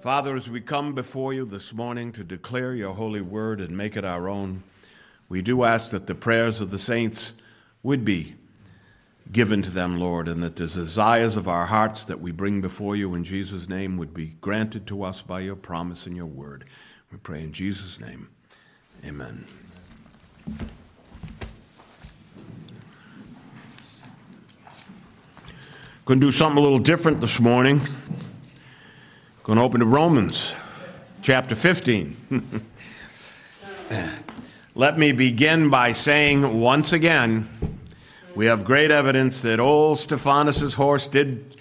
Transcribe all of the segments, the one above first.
Father, as we come before you this morning to declare your holy word and make it our own, we do ask that the prayers of the saints would be given to them, Lord, and that the desires of our hearts that we bring before you in Jesus' name would be granted to us by your promise and your word. We pray in Jesus' name. Amen. Going to do something a little different this morning. Going to open to Romans chapter 15. Let me begin by saying once again, we have great evidence that old Stephanus's horse did,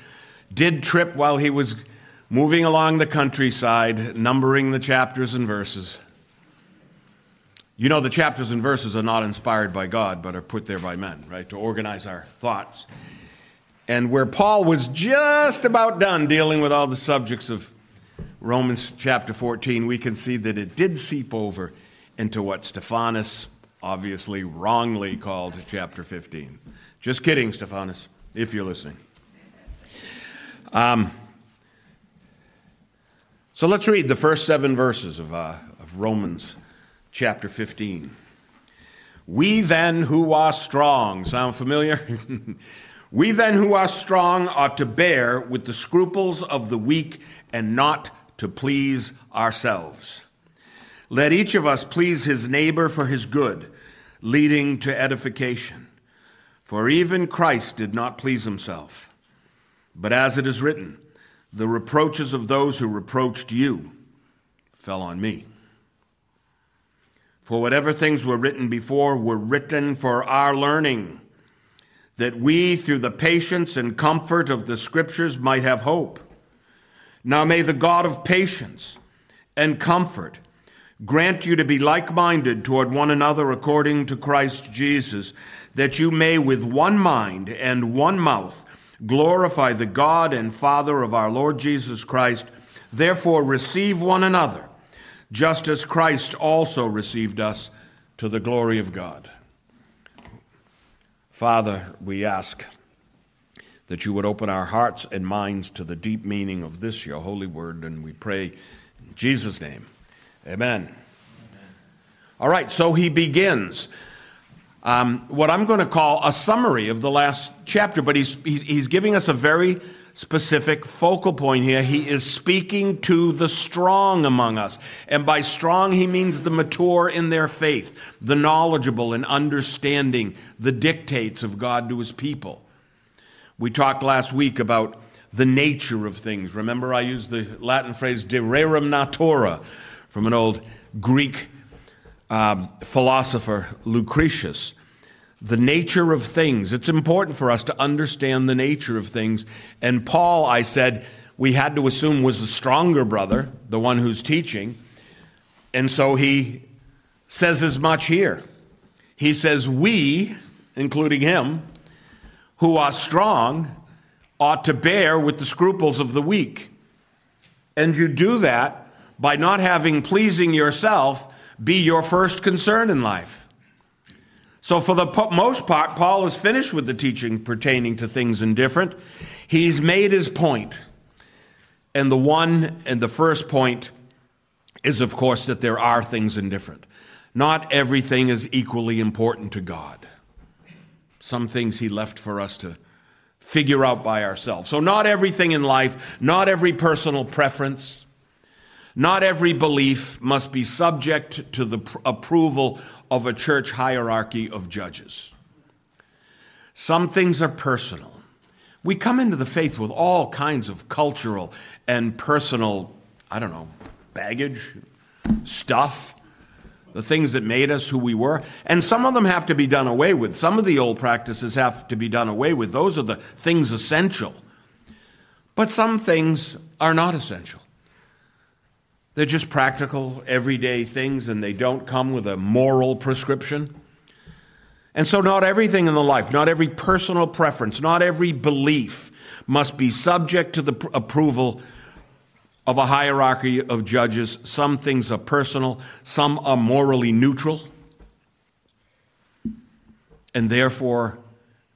did trip while he was moving along the countryside, numbering the chapters and verses. You know, the chapters and verses are not inspired by God, but are put there by men, right, to organize our thoughts. And where Paul was just about done dealing with all the subjects of Romans chapter 14, we can see that it did seep over into what Stephanus obviously wrongly called chapter 15. Just kidding, Stephanus, if you're listening. Um, so let's read the first seven verses of, uh, of Romans chapter 15. We then who are strong, sound familiar? We then who are strong ought to bear with the scruples of the weak and not to please ourselves. Let each of us please his neighbor for his good, leading to edification. For even Christ did not please himself. But as it is written, the reproaches of those who reproached you fell on me. For whatever things were written before were written for our learning that we, through the patience and comfort of the Scriptures, might have hope. Now may the God of patience and comfort grant you to be like minded toward one another according to Christ Jesus, that you may with one mind and one mouth glorify the God and Father of our Lord Jesus Christ. Therefore, receive one another, just as Christ also received us to the glory of God. Father, we ask that you would open our hearts and minds to the deep meaning of this, your holy word, and we pray in Jesus' name. Amen. Amen. All right, so he begins. Um, what I'm going to call a summary of the last chapter, but he's, he's giving us a very specific focal point here. He is speaking to the strong among us. And by strong, he means the mature in their faith, the knowledgeable in understanding the dictates of God to his people. We talked last week about the nature of things. Remember, I used the Latin phrase de rerum natura from an old Greek um, philosopher, Lucretius the nature of things. It's important for us to understand the nature of things. And Paul, I said, we had to assume was the stronger brother, the one who's teaching. And so he says as much here. He says, We, including him, who are strong, ought to bear with the scruples of the weak. And you do that by not having pleasing yourself be your first concern in life. So, for the most part, Paul is finished with the teaching pertaining to things indifferent. He's made his point. And the one and the first point is, of course, that there are things indifferent. Not everything is equally important to God. Some things he left for us to figure out by ourselves. So, not everything in life, not every personal preference, not every belief must be subject to the pr- approval of a church hierarchy of judges. Some things are personal. We come into the faith with all kinds of cultural and personal, I don't know, baggage, stuff, the things that made us who we were. And some of them have to be done away with. Some of the old practices have to be done away with. Those are the things essential. But some things are not essential. They're just practical, everyday things, and they don't come with a moral prescription. And so, not everything in the life, not every personal preference, not every belief must be subject to the pr- approval of a hierarchy of judges. Some things are personal, some are morally neutral. And therefore,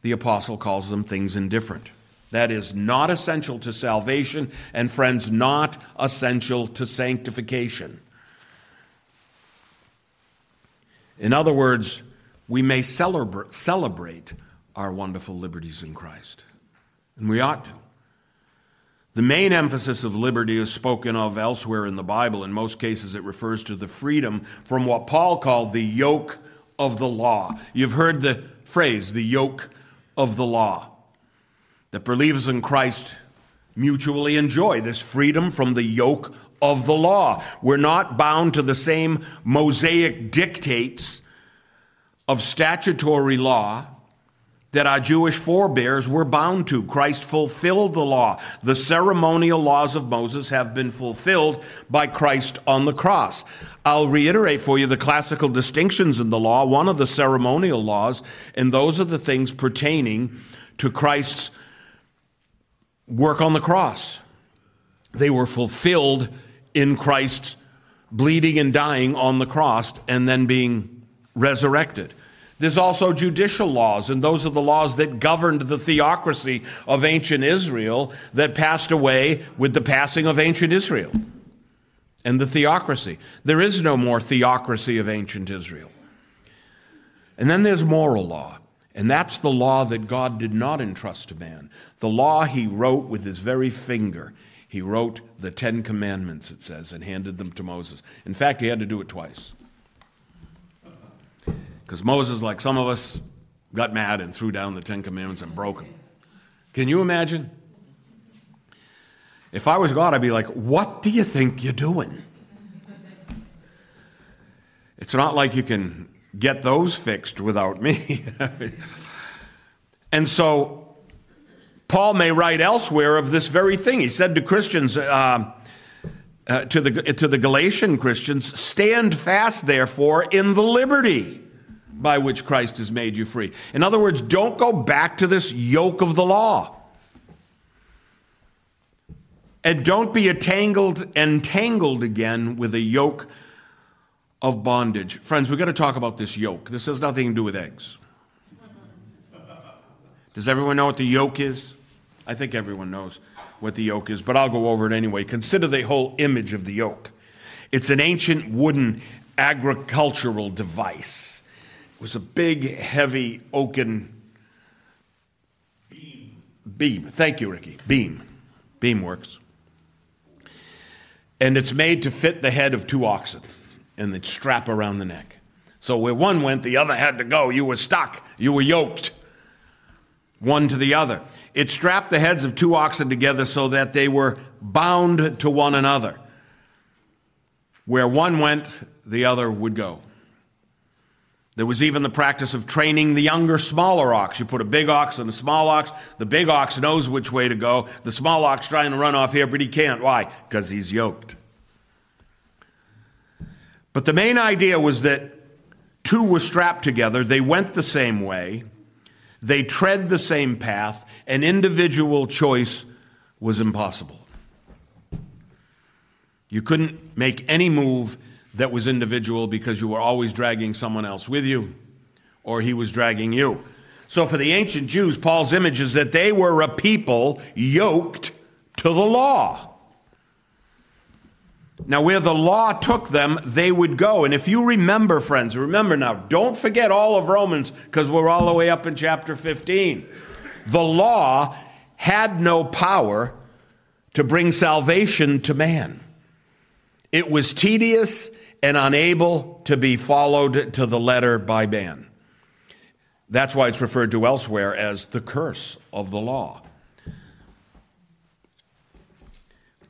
the apostle calls them things indifferent. That is not essential to salvation, and friends, not essential to sanctification. In other words, we may celebrate our wonderful liberties in Christ, and we ought to. The main emphasis of liberty is spoken of elsewhere in the Bible. In most cases, it refers to the freedom from what Paul called the yoke of the law. You've heard the phrase, the yoke of the law that believers in Christ mutually enjoy this freedom from the yoke of the law. We're not bound to the same Mosaic dictates of statutory law that our Jewish forebears were bound to. Christ fulfilled the law. The ceremonial laws of Moses have been fulfilled by Christ on the cross. I'll reiterate for you the classical distinctions in the law. One of the ceremonial laws, and those are the things pertaining to Christ's work on the cross. They were fulfilled in Christ bleeding and dying on the cross and then being resurrected. There's also judicial laws, and those are the laws that governed the theocracy of ancient Israel that passed away with the passing of ancient Israel and the theocracy. There is no more theocracy of ancient Israel. And then there's moral law. And that's the law that God did not entrust to man. The law he wrote with his very finger. He wrote the Ten Commandments, it says, and handed them to Moses. In fact, he had to do it twice. Because Moses, like some of us, got mad and threw down the Ten Commandments and broke them. Can you imagine? If I was God, I'd be like, What do you think you're doing? It's not like you can get those fixed without me. and so, Paul may write elsewhere of this very thing. He said to Christians, uh, uh, to, the, to the Galatian Christians, stand fast, therefore, in the liberty by which Christ has made you free. In other words, don't go back to this yoke of the law. And don't be entangled, entangled again with a yoke of bondage. Friends, we've got to talk about this yoke. This has nothing to do with eggs. Does everyone know what the yoke is? I think everyone knows what the yoke is, but I'll go over it anyway. Consider the whole image of the yoke. It's an ancient wooden agricultural device. It was a big, heavy oaken beam. beam. Thank you, Ricky. Beam. Beam works. And it's made to fit the head of two oxen and the strap around the neck. So where one went, the other had to go. You were stuck. You were yoked, one to the other. It strapped the heads of two oxen together so that they were bound to one another. Where one went, the other would go. There was even the practice of training the younger, smaller ox. You put a big ox and a small ox. The big ox knows which way to go. The small ox trying to run off here, but he can't. Why? Because he's yoked. But the main idea was that two were strapped together, they went the same way, they tread the same path, and individual choice was impossible. You couldn't make any move that was individual because you were always dragging someone else with you, or he was dragging you. So, for the ancient Jews, Paul's image is that they were a people yoked to the law. Now, where the law took them, they would go. And if you remember, friends, remember now, don't forget all of Romans because we're all the way up in chapter 15. The law had no power to bring salvation to man, it was tedious and unable to be followed to the letter by man. That's why it's referred to elsewhere as the curse of the law.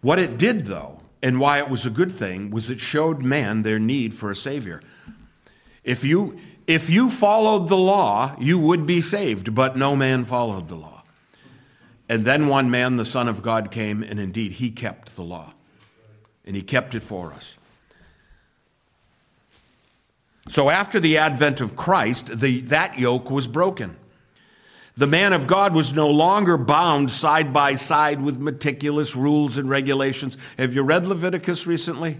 What it did, though, and why it was a good thing was it showed man their need for a savior. If you if you followed the law, you would be saved, but no man followed the law. And then one man, the Son of God, came, and indeed he kept the law. And he kept it for us. So after the advent of Christ, the, that yoke was broken. The man of God was no longer bound side by side with meticulous rules and regulations. Have you read Leviticus recently?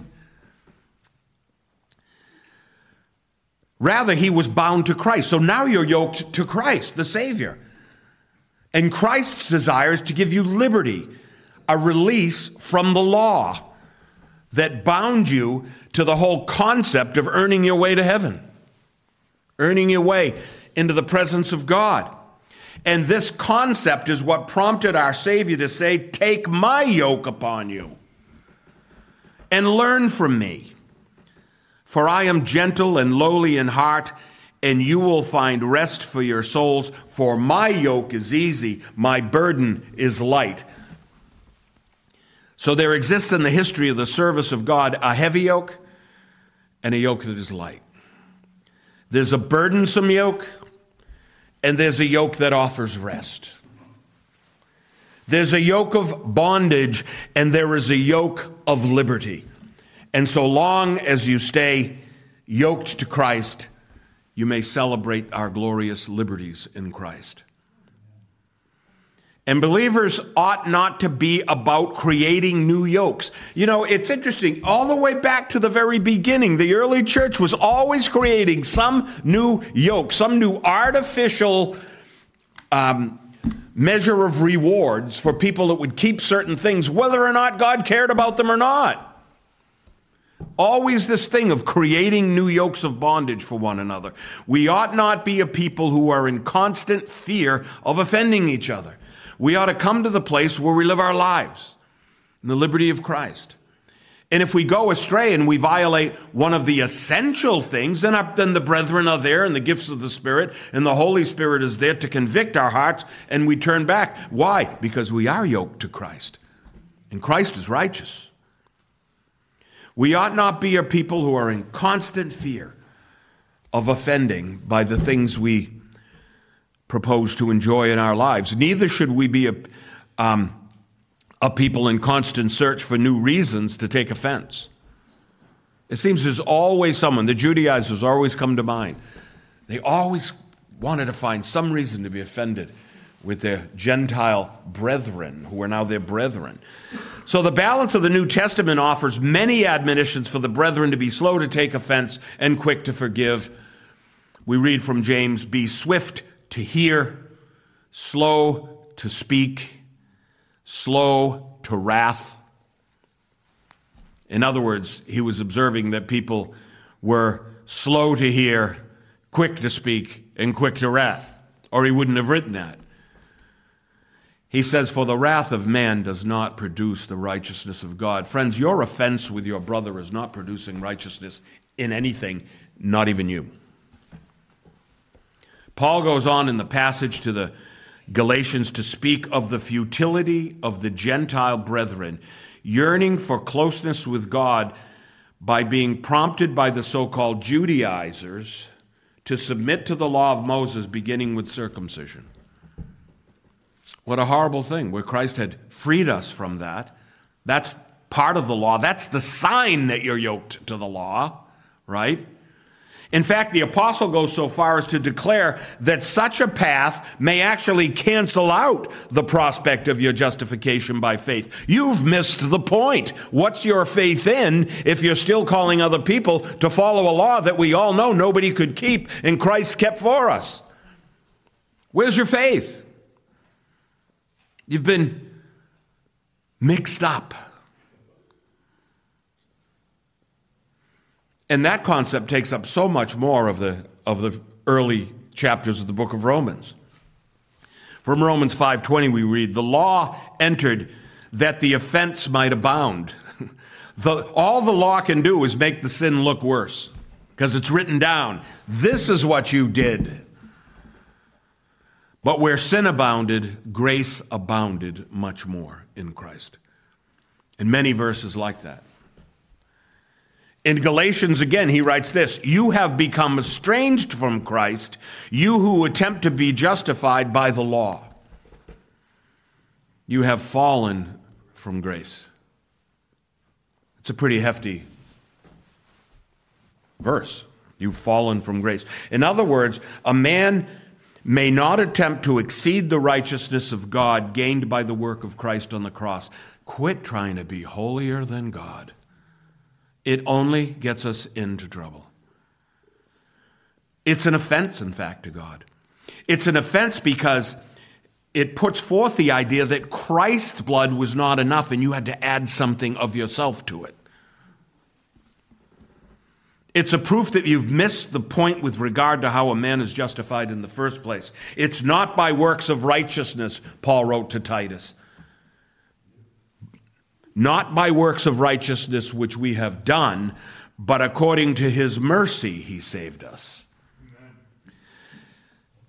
Rather, he was bound to Christ. So now you're yoked to Christ, the Savior. And Christ's desire is to give you liberty, a release from the law that bound you to the whole concept of earning your way to heaven, earning your way into the presence of God. And this concept is what prompted our Savior to say, Take my yoke upon you and learn from me. For I am gentle and lowly in heart, and you will find rest for your souls. For my yoke is easy, my burden is light. So there exists in the history of the service of God a heavy yoke and a yoke that is light. There's a burdensome yoke and there's a yoke that offers rest. There's a yoke of bondage, and there is a yoke of liberty. And so long as you stay yoked to Christ, you may celebrate our glorious liberties in Christ. And believers ought not to be about creating new yokes. You know, it's interesting. All the way back to the very beginning, the early church was always creating some new yoke, some new artificial um, measure of rewards for people that would keep certain things, whether or not God cared about them or not. Always this thing of creating new yokes of bondage for one another. We ought not be a people who are in constant fear of offending each other. We ought to come to the place where we live our lives in the liberty of Christ. And if we go astray and we violate one of the essential things, then, our, then the brethren are there and the gifts of the Spirit and the Holy Spirit is there to convict our hearts and we turn back. Why? Because we are yoked to Christ and Christ is righteous. We ought not be a people who are in constant fear of offending by the things we propose to enjoy in our lives. Neither should we be a, um, a people in constant search for new reasons to take offense. It seems there's always someone, the Judaizers always come to mind. They always wanted to find some reason to be offended with their Gentile brethren, who are now their brethren. So the balance of the New Testament offers many admonitions for the brethren to be slow to take offense and quick to forgive. We read from James Be swift to hear, slow to speak, slow to wrath. In other words, he was observing that people were slow to hear, quick to speak, and quick to wrath, or he wouldn't have written that. He says, For the wrath of man does not produce the righteousness of God. Friends, your offense with your brother is not producing righteousness in anything, not even you. Paul goes on in the passage to the Galatians to speak of the futility of the Gentile brethren yearning for closeness with God by being prompted by the so called Judaizers to submit to the law of Moses, beginning with circumcision. What a horrible thing, where Christ had freed us from that. That's part of the law. That's the sign that you're yoked to the law, right? In fact, the apostle goes so far as to declare that such a path may actually cancel out the prospect of your justification by faith. You've missed the point. What's your faith in if you're still calling other people to follow a law that we all know nobody could keep and Christ kept for us? Where's your faith? You've been mixed up. And that concept takes up so much more of the, of the early chapters of the book of Romans. From Romans 5:20 we read, "The law entered that the offense might abound." the, all the law can do is make the sin look worse because it's written down. This is what you did. But where sin abounded, grace abounded much more in Christ. And many verses like that. In Galatians again, he writes this You have become estranged from Christ, you who attempt to be justified by the law. You have fallen from grace. It's a pretty hefty verse. You've fallen from grace. In other words, a man may not attempt to exceed the righteousness of God gained by the work of Christ on the cross. Quit trying to be holier than God. It only gets us into trouble. It's an offense, in fact, to God. It's an offense because it puts forth the idea that Christ's blood was not enough and you had to add something of yourself to it. It's a proof that you've missed the point with regard to how a man is justified in the first place. It's not by works of righteousness, Paul wrote to Titus. Not by works of righteousness which we have done, but according to his mercy he saved us.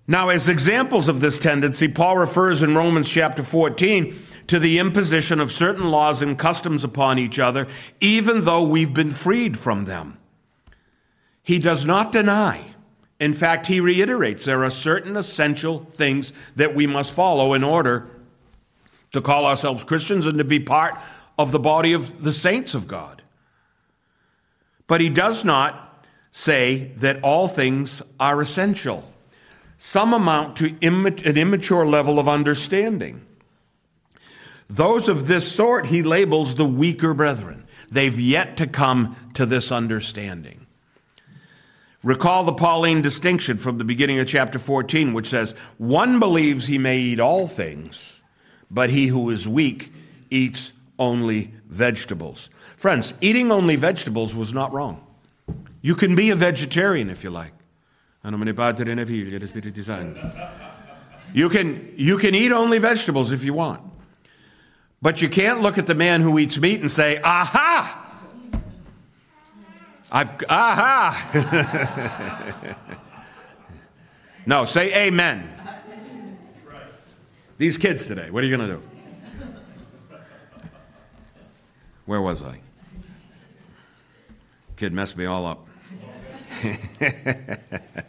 Now, as examples of this tendency, Paul refers in Romans chapter 14 to the imposition of certain laws and customs upon each other, even though we've been freed from them. He does not deny. In fact, he reiterates there are certain essential things that we must follow in order to call ourselves Christians and to be part of the body of the saints of God. But he does not say that all things are essential. Some amount to an immature level of understanding. Those of this sort he labels the weaker brethren. They've yet to come to this understanding. Recall the Pauline distinction from the beginning of chapter 14, which says, One believes he may eat all things, but he who is weak eats only vegetables. Friends, eating only vegetables was not wrong. You can be a vegetarian if you like. Ah, you can, you can eat only vegetables if you want. But you can't look at the man who eats meat and say, aha! I've, aha! no, say amen. These kids today, what are you going to do? Where was I? Kid messed me all up.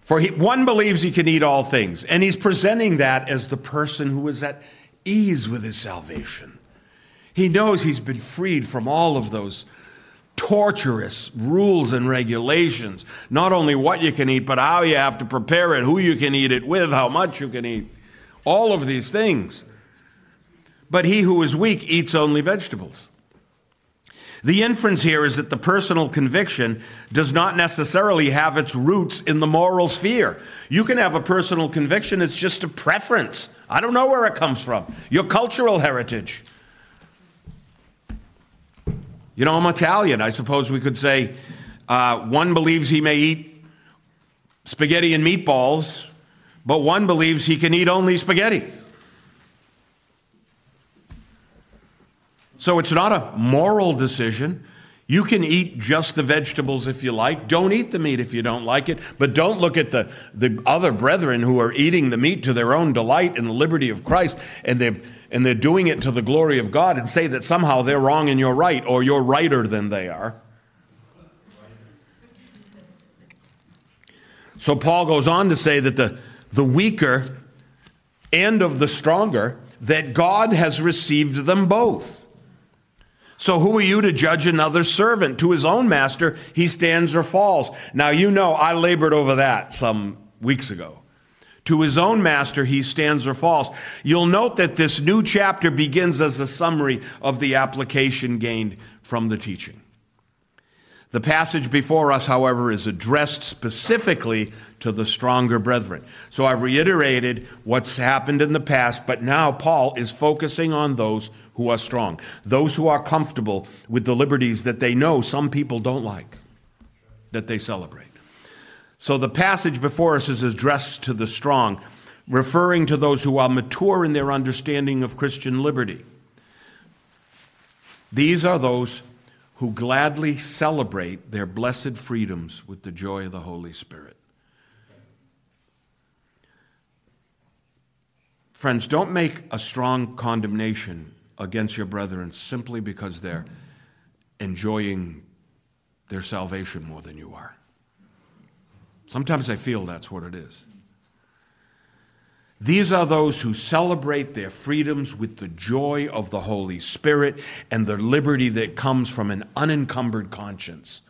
For he, one believes he can eat all things, and he's presenting that as the person who is at ease with his salvation. He knows he's been freed from all of those torturous rules and regulations. Not only what you can eat, but how you have to prepare it, who you can eat it with, how much you can eat. All of these things. But he who is weak eats only vegetables. The inference here is that the personal conviction does not necessarily have its roots in the moral sphere. You can have a personal conviction, it's just a preference. I don't know where it comes from. Your cultural heritage. You know, I'm Italian. I suppose we could say uh, one believes he may eat spaghetti and meatballs, but one believes he can eat only spaghetti. So it's not a moral decision. You can eat just the vegetables if you like. Don't eat the meat if you don't like it. But don't look at the, the other brethren who are eating the meat to their own delight in the liberty of Christ and they're, and they're doing it to the glory of God and say that somehow they're wrong and you're right or you're righter than they are. So Paul goes on to say that the, the weaker and of the stronger, that God has received them both. So who are you to judge another servant? To his own master, he stands or falls. Now, you know, I labored over that some weeks ago. To his own master, he stands or falls. You'll note that this new chapter begins as a summary of the application gained from the teaching. The passage before us, however, is addressed specifically to the stronger brethren. So I've reiterated what's happened in the past, but now Paul is focusing on those who are strong, those who are comfortable with the liberties that they know some people don't like, that they celebrate. So the passage before us is addressed to the strong, referring to those who are mature in their understanding of Christian liberty. These are those who gladly celebrate their blessed freedoms with the joy of the Holy Spirit. Friends, don't make a strong condemnation against your brethren simply because they're enjoying their salvation more than you are. Sometimes I feel that's what it is. These are those who celebrate their freedoms with the joy of the Holy Spirit and the liberty that comes from an unencumbered conscience.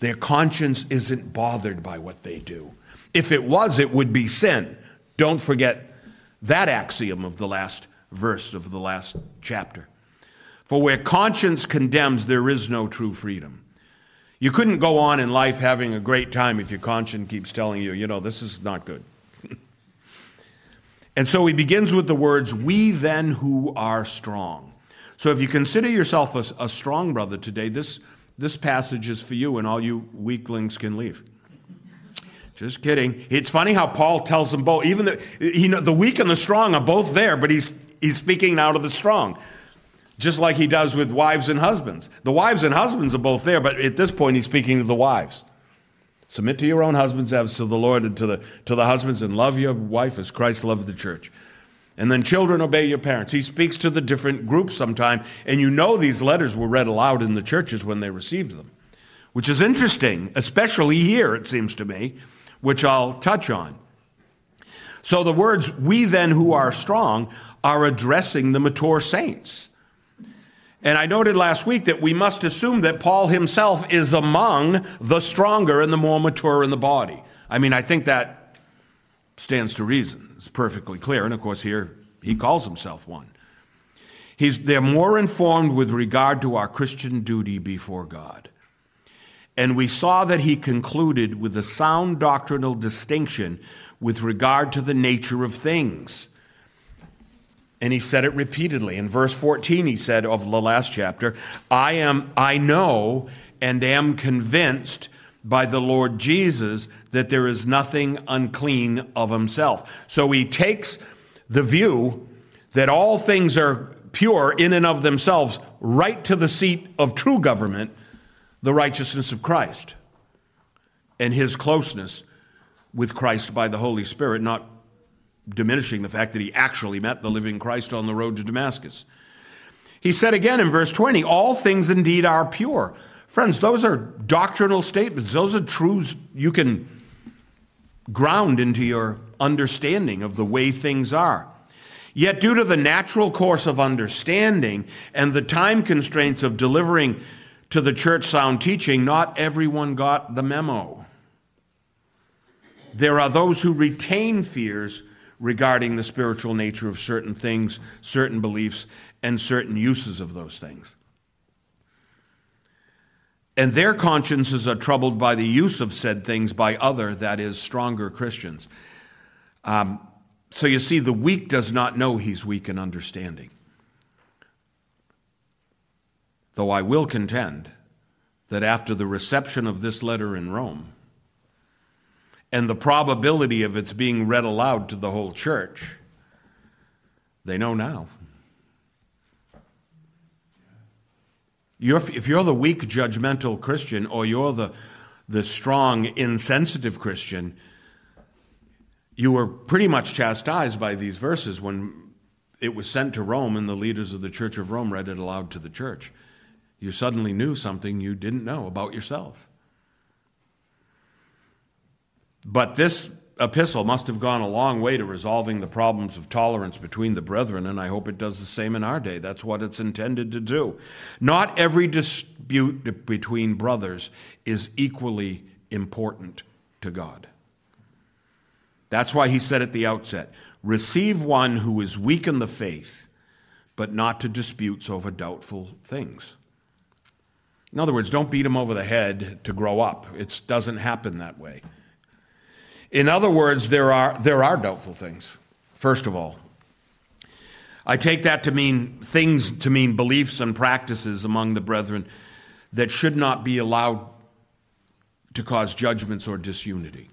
Their conscience isn't bothered by what they do. If it was, it would be sin. Don't forget that axiom of the last verse of the last chapter. For where conscience condemns, there is no true freedom. You couldn't go on in life having a great time if your conscience keeps telling you, you know, this is not good. And so he begins with the words, We then who are strong. So if you consider yourself a, a, strong brother today, this, this passage is for you, and all you weaklings can leave. Just kidding. It's funny how Paul tells them both. Even the, know, the weak and the strong are both there, but he's, he's speaking now to the strong. Just like he does with wives and husbands. The wives and husbands are both there, but at this point he's speaking to the wives. Submit to your own husbands as to the Lord and to the, to the husbands, and love your wife as Christ loved the church. And then children obey your parents. He speaks to the different groups sometime, and you know these letters were read aloud in the churches when they received them, which is interesting, especially here, it seems to me, which I'll touch on. So the words, we then who are strong, are addressing the mature saints. And I noted last week that we must assume that Paul himself is among the stronger and the more mature in the body. I mean, I think that stands to reason. It's perfectly clear. And of course, here he calls himself one. He's, they're more informed with regard to our Christian duty before God. And we saw that he concluded with a sound doctrinal distinction with regard to the nature of things. And he said it repeatedly. In verse 14, he said of the last chapter, I am, I know and am convinced by the Lord Jesus that there is nothing unclean of himself. So he takes the view that all things are pure in and of themselves right to the seat of true government, the righteousness of Christ and his closeness with Christ by the Holy Spirit, not diminishing the fact that he actually met the living Christ on the road to Damascus. He said again in verse 20, All things indeed are pure. Friends, those are doctrinal statements. Those are truths you can ground into your understanding of the way things are. Yet, due to the natural course of understanding and the time constraints of delivering to the church sound teaching, not everyone got the memo. There are those who retain fears regarding the spiritual nature of certain things, certain beliefs, and certain uses of those things. And their consciences are troubled by the use of said things by other, that is, stronger Christians. Um, so you see, the weak does not know he's weak in understanding. Though I will contend that after the reception of this letter in Rome, and the probability of its being read aloud to the whole church, they know now. You're, if you're the weak, judgmental Christian, or you're the, the strong, insensitive Christian, you were pretty much chastised by these verses when it was sent to Rome and the leaders of the Church of Rome read it aloud to the church. You suddenly knew something you didn't know about yourself. But this epistle must have gone a long way to resolving the problems of tolerance between the brethren, and I hope it does the same in our day. That's what it's intended to do. Not every dispute between brothers is equally important to God. That's why he said at the outset receive one who is weak in the faith, but not to disputes over doubtful things. In other words, don't beat him over the head to grow up. It doesn't happen that way. In other words, there are, there are doubtful things, first of all. I take that to mean things, to mean beliefs and practices among the brethren that should not be allowed to cause judgments or disunity.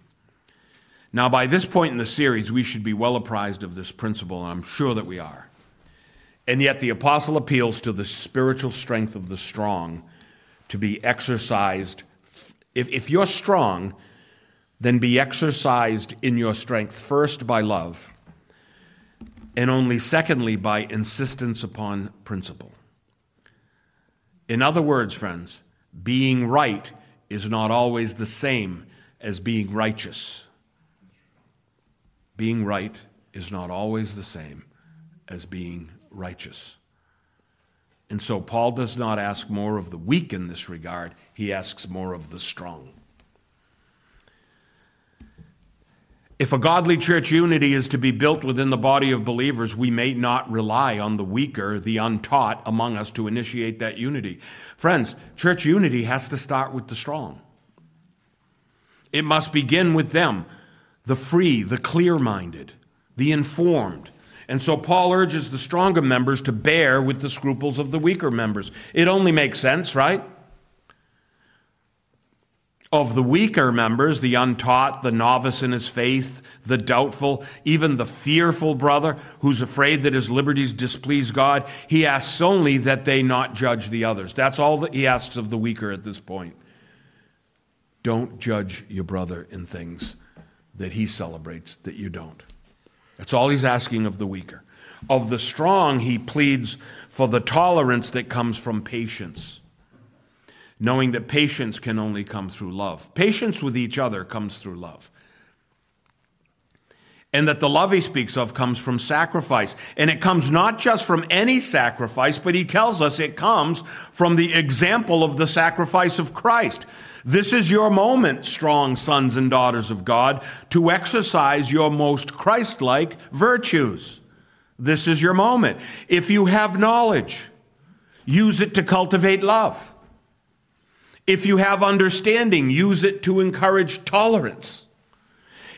Now, by this point in the series, we should be well apprised of this principle, and I'm sure that we are. And yet, the apostle appeals to the spiritual strength of the strong to be exercised. If, if you're strong, then be exercised in your strength first by love, and only secondly by insistence upon principle. In other words, friends, being right is not always the same as being righteous. Being right is not always the same as being righteous. And so Paul does not ask more of the weak in this regard, he asks more of the strong. If a godly church unity is to be built within the body of believers, we may not rely on the weaker, the untaught among us to initiate that unity. Friends, church unity has to start with the strong. It must begin with them, the free, the clear minded, the informed. And so Paul urges the stronger members to bear with the scruples of the weaker members. It only makes sense, right? Of the weaker members, the untaught, the novice in his faith, the doubtful, even the fearful brother who's afraid that his liberties displease God, he asks only that they not judge the others. That's all that he asks of the weaker at this point. Don't judge your brother in things that he celebrates that you don't. That's all he's asking of the weaker. Of the strong, he pleads for the tolerance that comes from patience, knowing that patience can only come through love. Patience with each other comes through love. And that the love he speaks of comes from sacrifice. And it comes not just from any sacrifice, but he tells us it comes from the example of the sacrifice of Christ. This is your moment, strong sons and daughters of God, to exercise your most Christ like virtues. This is your moment. If you have knowledge, use it to cultivate love. If you have understanding, use it to encourage tolerance.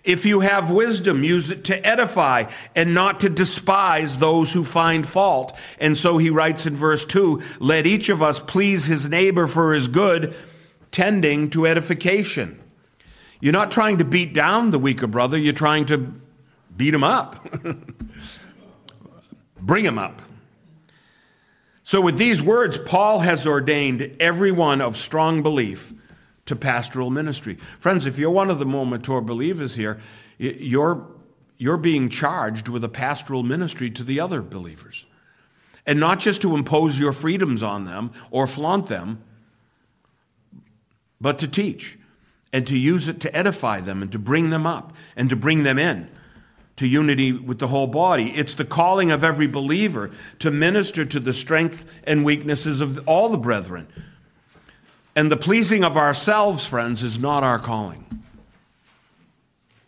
If you have wisdom, use it to edify and not to despise those who find fault. And so he writes in verse 2 Let each of us please his neighbor for his good tending to edification. You're not trying to beat down the weaker brother, you're trying to beat him up, bring him up. So, with these words, Paul has ordained everyone of strong belief to pastoral ministry. Friends, if you're one of the more mature believers here, you're, you're being charged with a pastoral ministry to the other believers. And not just to impose your freedoms on them or flaunt them, but to teach and to use it to edify them and to bring them up and to bring them in to unity with the whole body. It's the calling of every believer to minister to the strength and weaknesses of all the brethren. And the pleasing of ourselves, friends, is not our calling.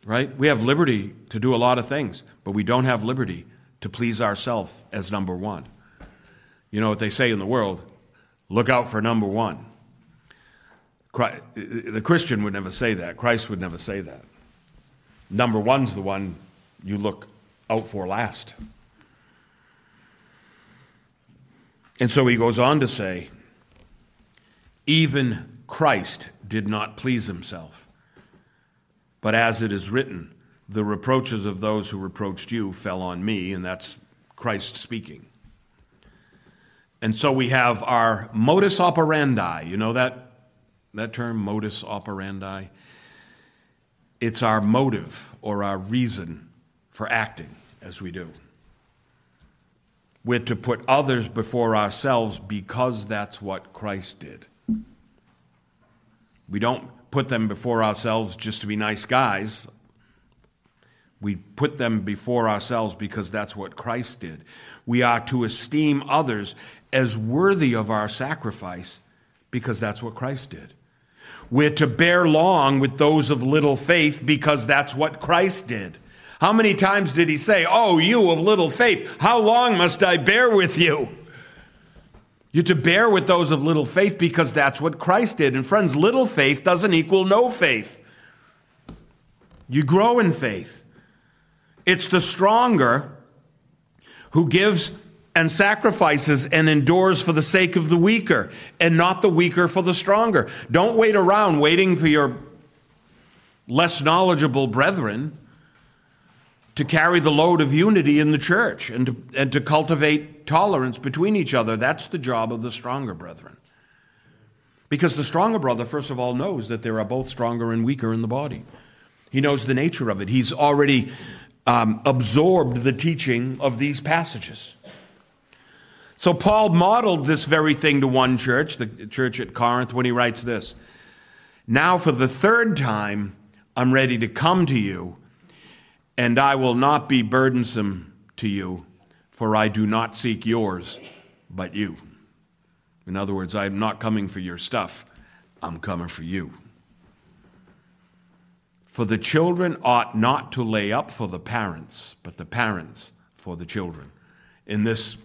Right? We have liberty to do a lot of things, but we don't have liberty to please ourselves as number one. You know what they say in the world look out for number one. Christ, the Christian would never say that. Christ would never say that. Number one's the one you look out for last. And so he goes on to say, even Christ did not please himself. But as it is written, the reproaches of those who reproached you fell on me, and that's Christ speaking. And so we have our modus operandi. You know that that term, modus operandi? It's our motive or our reason for acting as we do. We're to put others before ourselves because that's what Christ did. We don't put them before ourselves just to be nice guys. We put them before ourselves because that's what Christ did. We are to esteem others as worthy of our sacrifice because that's what Christ did. We're to bear long with those of little faith because that's what Christ did. How many times did he say, Oh, you of little faith, how long must I bear with you? You're to bear with those of little faith because that's what Christ did. And friends, little faith doesn't equal no faith. You grow in faith. It's the stronger who gives and sacrifices and endures for the sake of the weaker, and not the weaker for the stronger. Don't wait around waiting for your less knowledgeable brethren to carry the load of unity in the church and to, and to cultivate tolerance between each other. That's the job of the stronger brethren. Because the stronger brother, first of all, knows that there are both stronger and weaker in the body. He knows the nature of it. He's already um, absorbed the teaching of these passages. So Paul modeled this very thing to one church, the church at Corinth, when he writes this Now, for the third time, I'm ready to come to you, and I will not be burdensome to you, for I do not seek yours, but you. In other words, I'm not coming for your stuff, I'm coming for you. For the children ought not to lay up for the parents, but the parents for the children. In this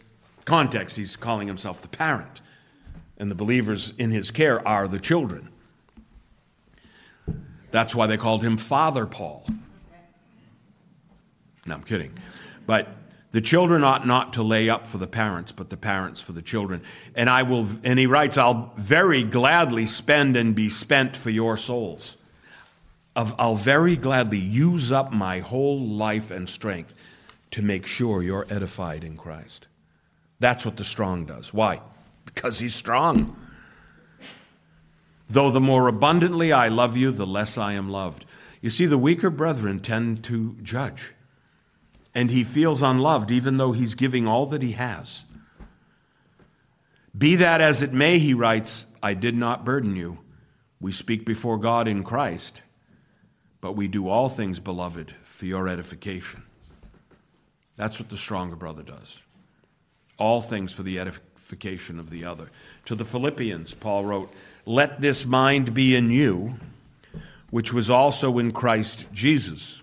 context, he's calling himself the parent, and the believers in his care are the children. That's why they called him Father Paul. No, I'm kidding. But the children ought not to lay up for the parents, but the parents for the children. And I will, and he writes, I'll very gladly spend and be spent for your souls. I'll very gladly use up my whole life and strength to make sure you're edified in Christ. That's what the strong does. Why? Because he's strong. Though the more abundantly I love you, the less I am loved. You see, the weaker brethren tend to judge, and he feels unloved even though he's giving all that he has. Be that as it may, he writes, I did not burden you. We speak before God in Christ, but we do all things, beloved, for your edification. That's what the stronger brother does. All things for the edification of the other. To the Philippians, Paul wrote, Let this mind be in you which was also in Christ Jesus,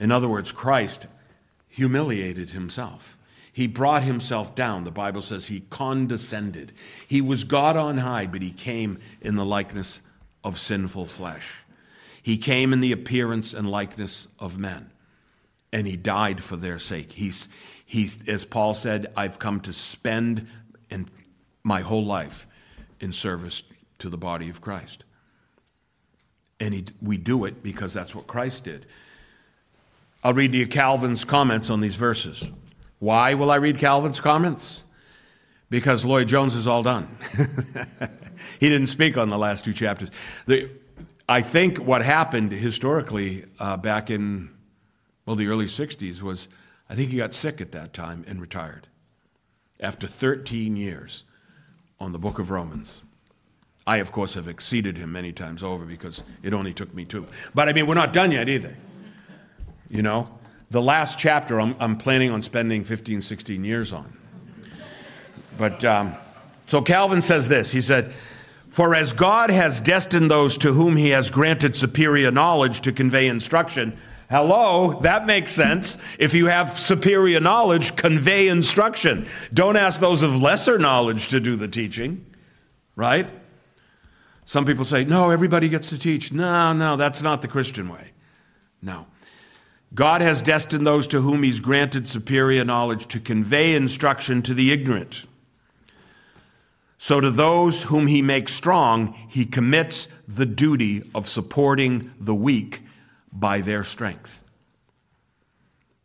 In other words, Christ humiliated himself. He brought himself down. The Bible says he condescended. He was God on high, but he came in the likeness of sinful flesh. He came in the appearance and likeness of men, and he died for their sake. He's, he's as Paul said, I've come to spend my whole life in service to the body of Christ. And he, we do it because that's what Christ did. I'll read you Calvin's comments on these verses. Why will I read Calvin's comments? Because Lloyd Jones is all done. he didn't speak on the last two chapters. The, I think what happened historically uh, back in, well, the early 60s was I think he got sick at that time and retired after 13 years on the book of Romans. I, of course, have exceeded him many times over because it only took me two. But I mean, we're not done yet either. You know, the last chapter I'm, I'm planning on spending 15, 16 years on. But um, so Calvin says this He said, For as God has destined those to whom he has granted superior knowledge to convey instruction, Hello, that makes sense. If you have superior knowledge, convey instruction. Don't ask those of lesser knowledge to do the teaching, right? Some people say, no, everybody gets to teach. No, no, that's not the Christian way. No. God has destined those to whom He's granted superior knowledge to convey instruction to the ignorant. So to those whom He makes strong, He commits the duty of supporting the weak by their strength.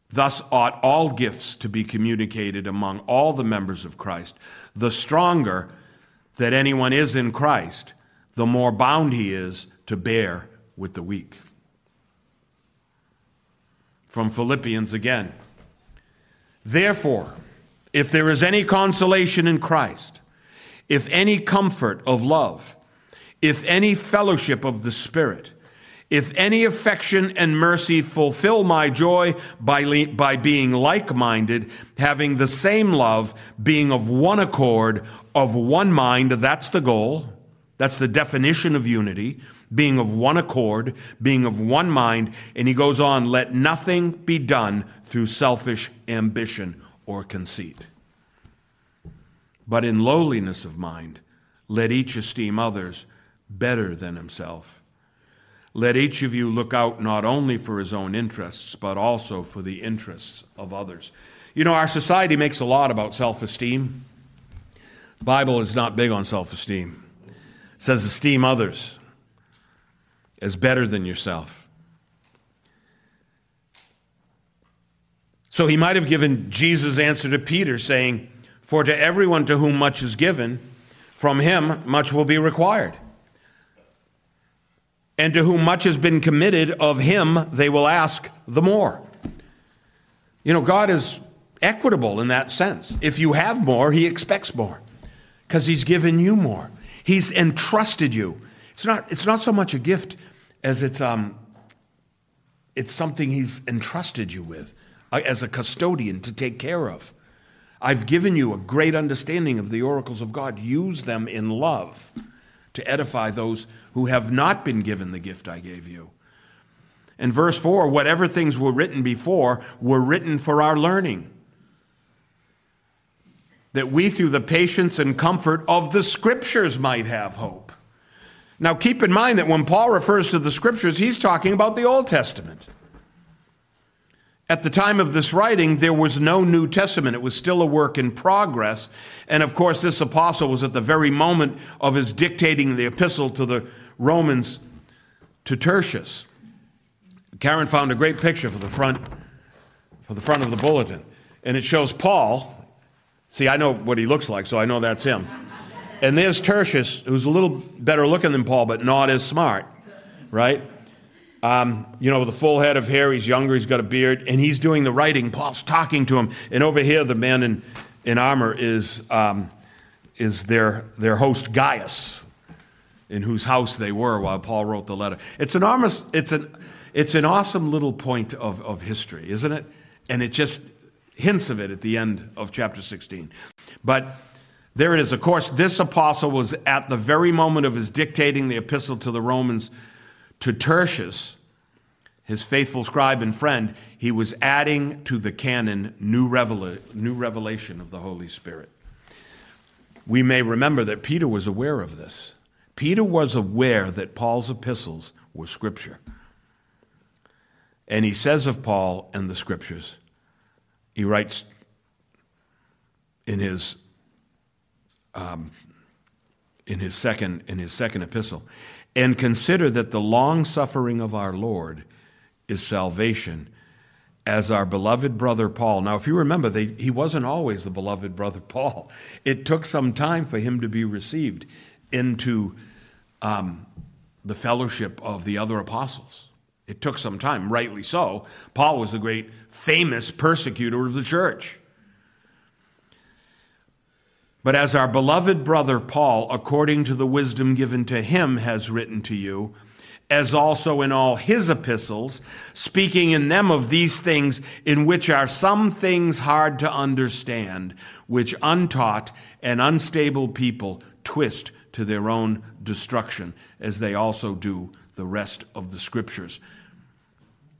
Thus ought all gifts to be communicated among all the members of Christ. The stronger that anyone is in Christ, the more bound he is to bear with the weak. From Philippians again. Therefore, if there is any consolation in Christ, if any comfort of love, if any fellowship of the Spirit, if any affection and mercy fulfill my joy by, by being like minded, having the same love, being of one accord, of one mind, that's the goal. That's the definition of unity, being of one accord, being of one mind. And he goes on, let nothing be done through selfish ambition or conceit. But in lowliness of mind, let each esteem others better than himself. Let each of you look out not only for his own interests, but also for the interests of others. You know, our society makes a lot about self esteem. Bible is not big on self esteem It says, esteem others as better than yourself. So he might have given Jesus' answer to Peter, saying, For to everyone to whom much is given, from him much will be required. And to whom much has been committed, of him they will ask the more. You know, God is equitable in that sense. If you have more, he expects more because he's given you more. He's entrusted you. It's not, it's not so much a gift as it's, um, it's something He's entrusted you with. uh, as a custodian to take care of. I've given you a great understanding of the oracles of God. Use them in love to edify those who have not been given the gift I gave you. And verse 4 whatever things were written before were written for our learning, that we through the patience and comfort of the scriptures might have hope. Now keep in mind that when Paul refers to the scriptures, he's talking about the Old Testament. At the time of this writing, there was no New Testament. It was still a work in progress. And of course, this apostle was at the very moment of his dictating the epistle to the Romans to Tertius. Karen found a great picture for the front for the front of the bulletin. And it shows Paul. See, I know what he looks like, so I know that's him. And there's Tertius, who's a little better looking than Paul, but not as smart, right? Um, you know, with a full head of hair. He's younger, he's got a beard, and he's doing the writing. Paul's talking to him. And over here, the man in, in armor is, um, is their, their host, Gaius, in whose house they were while Paul wrote the letter. It's an, armor, it's an, it's an awesome little point of, of history, isn't it? And it just hints of it at the end of chapter 16. But there it is. Of course, this apostle was at the very moment of his dictating the epistle to the Romans to Tertius, his faithful scribe and friend, he was adding to the canon new, new revelation of the Holy Spirit. We may remember that Peter was aware of this. Peter was aware that Paul's epistles were scripture. And he says of Paul and the scriptures, he writes in his um, in his second in his second epistle and consider that the long suffering of our Lord is salvation, as our beloved brother Paul. Now, if you remember, they, he wasn't always the beloved brother Paul. It took some time for him to be received into um, the fellowship of the other apostles. It took some time, rightly so. Paul was the great famous persecutor of the church. But as our beloved brother Paul, according to the wisdom given to him, has written to you, as also in all his epistles, speaking in them of these things, in which are some things hard to understand, which untaught and unstable people twist to their own destruction, as they also do the rest of the scriptures.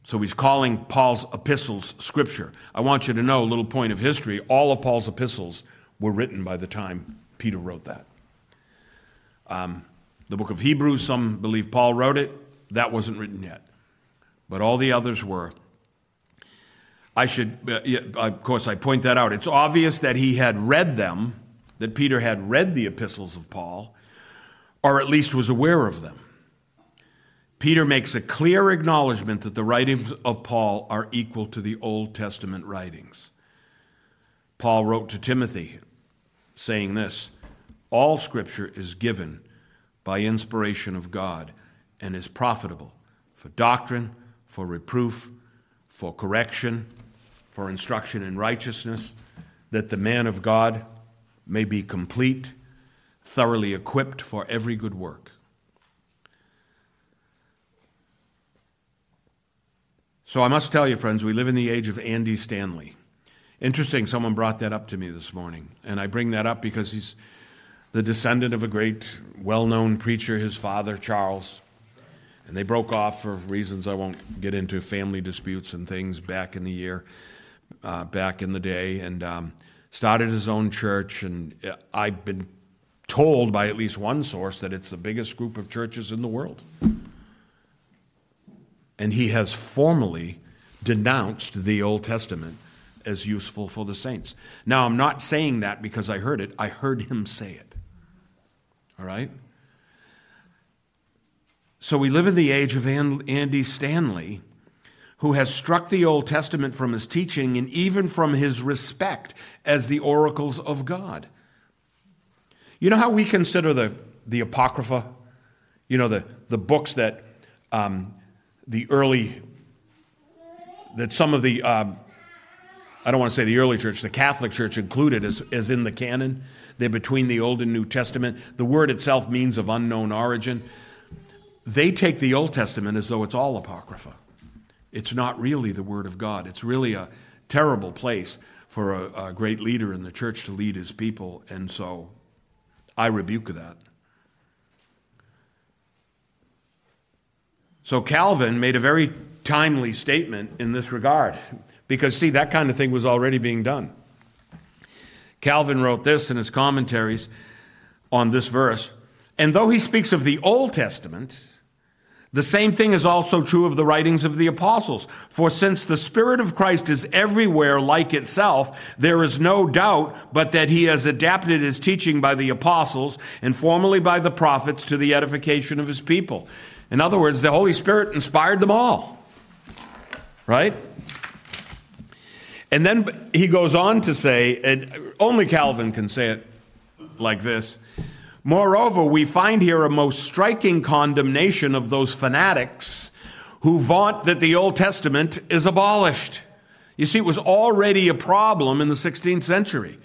So he's calling Paul's epistles scripture. I want you to know a little point of history all of Paul's epistles were written by the time Peter wrote that. Um, the book of Hebrews, some believe Paul wrote it. That wasn't written yet. But all the others were. I should, uh, of course, I point that out. It's obvious that he had read them, that Peter had read the epistles of Paul, or at least was aware of them. Peter makes a clear acknowledgement that the writings of Paul are equal to the Old Testament writings. Paul wrote to Timothy, saying this All scripture is given by inspiration of God and is profitable for doctrine, for reproof, for correction, for instruction in righteousness, that the man of God may be complete, thoroughly equipped for every good work. So I must tell you, friends, we live in the age of Andy Stanley. Interesting, someone brought that up to me this morning. And I bring that up because he's the descendant of a great, well known preacher, his father, Charles. And they broke off for reasons I won't get into, family disputes and things back in the year, uh, back in the day, and um, started his own church. And uh, I've been told by at least one source that it's the biggest group of churches in the world. And he has formally denounced the Old Testament as useful for the saints. Now, I'm not saying that because I heard it, I heard him say it. All right? So we live in the age of Andy Stanley, who has struck the Old Testament from his teaching and even from his respect as the oracles of God. You know how we consider the, the Apocrypha? You know, the, the books that um, the early, that some of the um, I don't want to say the early church, the Catholic Church included as, as in the canon. They're between the Old and New Testament. The word itself means of unknown origin. They take the Old Testament as though it's all Apocrypha. It's not really the Word of God. It's really a, terrible place for a, a great leader in the church to lead his people, and so I rebuke that. So Calvin made a very timely statement in this regard because, see, that kind of thing was already being done. Calvin wrote this in his commentaries on this verse. And though he speaks of the Old Testament, the same thing is also true of the writings of the apostles. For since the Spirit of Christ is everywhere like itself, there is no doubt but that he has adapted his teaching by the apostles and formerly by the prophets to the edification of his people. In other words, the Holy Spirit inspired them all. Right? And then he goes on to say, and only Calvin can say it like this. Moreover, we find here a most striking condemnation of those fanatics who vaunt that the Old Testament is abolished. You see, it was already a problem in the 16th century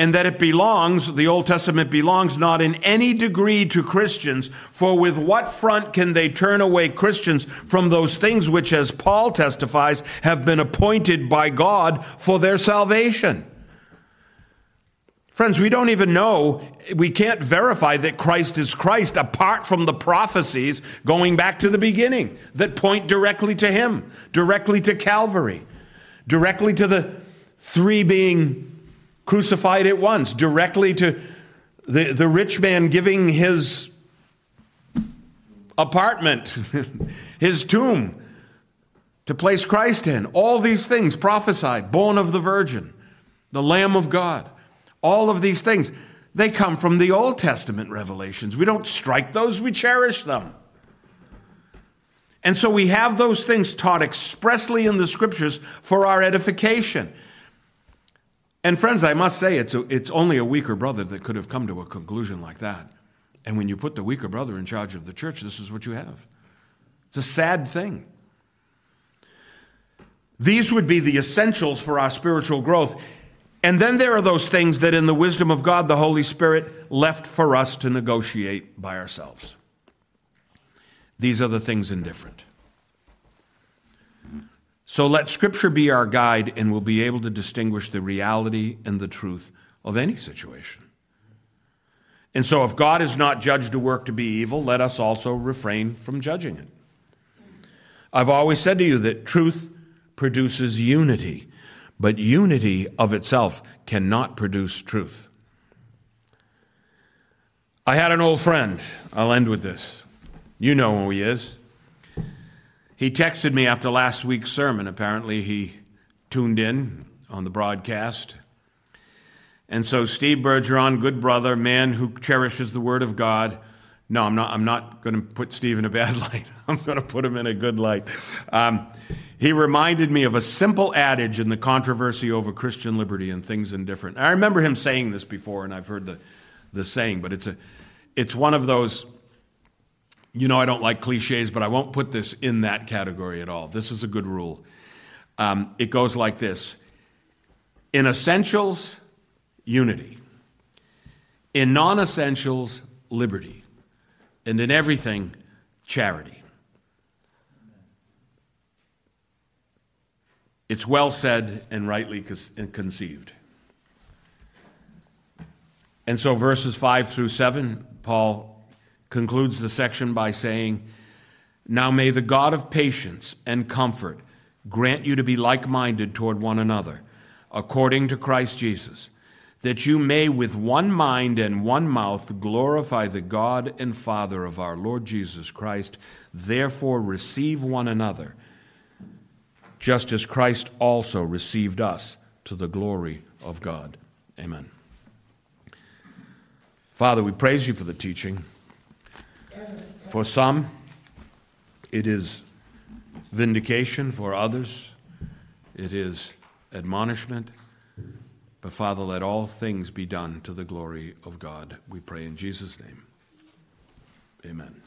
and that it belongs, the Old Testament belongs not in any degree to Christians, for with what front can they turn away Christians from those things which, as Paul testifies, have been appointed by God for their salvation? Friends, we don't even know, we can't verify that Christ is Christ apart from the prophecies going back to the beginning that point directly to Him, directly to Calvary, directly to the three being crucified at once, directly to the, the rich man giving his apartment, his tomb to place Christ in. All these things prophesied, born of the Virgin, the Lamb of God. All of these things, they come from the Old Testament revelations. We don't strike those, we cherish them. And so we have those things taught expressly in the scriptures for our edification. And friends, I must say, it's, a, it's only a weaker brother that could have come to a conclusion like that. And when you put the weaker brother in charge of the church, this is what you have. It's a sad thing. These would be the essentials for our spiritual growth. And then there are those things that, in the wisdom of God, the Holy Spirit left for us to negotiate by ourselves. These are the things indifferent. So let Scripture be our guide, and we'll be able to distinguish the reality and the truth of any situation. And so, if God has not judged a work to be evil, let us also refrain from judging it. I've always said to you that truth produces unity, but unity of itself cannot produce truth. I had an old friend. I'll end with this. You know who he is. He texted me after last week's sermon. Apparently, he tuned in on the broadcast. And so, Steve Bergeron, good brother, man who cherishes the Word of God. No, I'm not. I'm not going to put Steve in a bad light. I'm going to put him in a good light. Um, he reminded me of a simple adage in the controversy over Christian liberty and things indifferent. I remember him saying this before, and I've heard the, the saying, but it's a, it's one of those you know, I don't like cliches, but I won't put this in that category at all. This is a good rule. Um, it goes like this In essentials, unity. In non essentials, liberty. And in everything, charity. It's well said and rightly conceived. And so, verses 5 through 7, Paul concludes the section by saying, Now may the God of patience and comfort grant you to be like minded toward one another, according to Christ Jesus, that you may with one mind and one mouth glorify the God and Father of our Lord Jesus Christ. Therefore, receive one another, just as Christ also received us to the glory of God. Amen. Father, we praise you for the teaching. For some, it is vindication. For others, it is admonishment. But Father, let all things be done to the glory of God. We pray in Jesus' name. Amen.